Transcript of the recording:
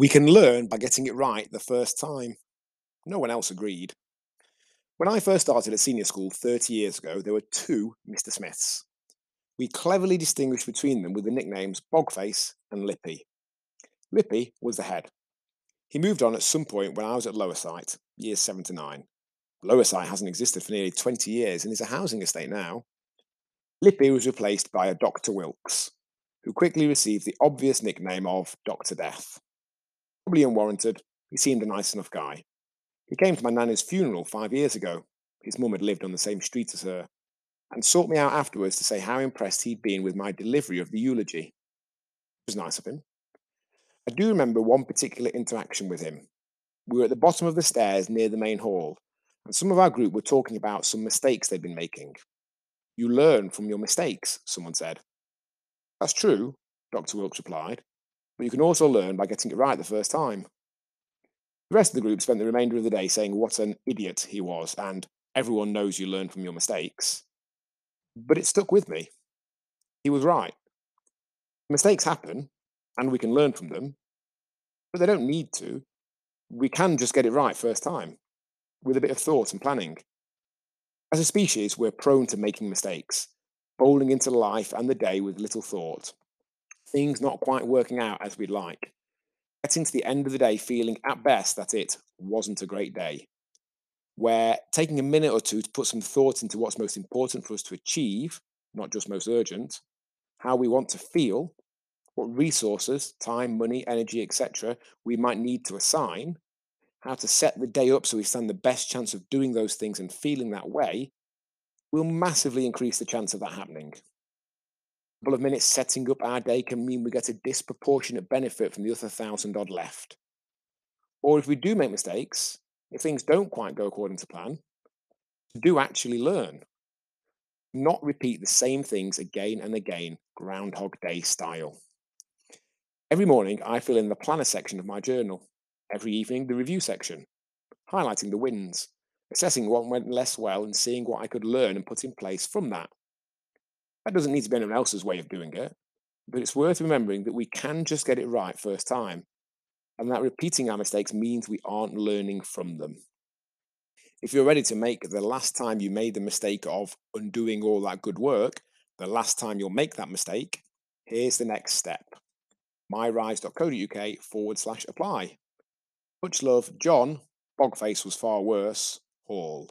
We can learn by getting it right the first time. No one else agreed. When I first started at senior school 30 years ago, there were two Mr. Smiths. We cleverly distinguished between them with the nicknames Bogface and Lippy. Lippy was the head. He moved on at some point when I was at Lowersight, years 7 to 9. Lowersight hasn't existed for nearly 20 years and is a housing estate now. Lippy was replaced by a Dr. Wilkes, who quickly received the obvious nickname of Dr. Death. Probably unwarranted, he seemed a nice enough guy. He came to my nanny's funeral five years ago. His mum had lived on the same street as her, and sought me out afterwards to say how impressed he'd been with my delivery of the eulogy. It was nice of him. I do remember one particular interaction with him. We were at the bottom of the stairs near the main hall, and some of our group were talking about some mistakes they'd been making. You learn from your mistakes, someone said. That's true, Dr. Wilkes replied, but you can also learn by getting it right the first time. The rest of the group spent the remainder of the day saying what an idiot he was and everyone knows you learn from your mistakes. But it stuck with me. He was right. Mistakes happen and we can learn from them, but they don't need to. We can just get it right first time with a bit of thought and planning. As a species, we're prone to making mistakes, bowling into life and the day with little thought, things not quite working out as we'd like, getting to the end of the day feeling at best that it wasn't a great day. Where taking a minute or two to put some thought into what's most important for us to achieve, not just most urgent, how we want to feel, what resources, time, money, energy, etc., we might need to assign, how to set the day up so we stand the best chance of doing those things and feeling that way, will massively increase the chance of that happening. Couple of minutes setting up our day can mean we get a disproportionate benefit from the other thousand odd left. Or if we do make mistakes, if things don't quite go according to plan, do actually learn. Not repeat the same things again and again, Groundhog Day style. Every morning, I fill in the planner section of my journal. Every evening, the review section, highlighting the wins, assessing what went less well, and seeing what I could learn and put in place from that. That doesn't need to be anyone else's way of doing it, but it's worth remembering that we can just get it right first time, and that repeating our mistakes means we aren't learning from them. If you're ready to make the last time you made the mistake of undoing all that good work, the last time you'll make that mistake, here's the next step myrise.co.uk forward slash apply. Much love, John. Bogface was far worse. Hall.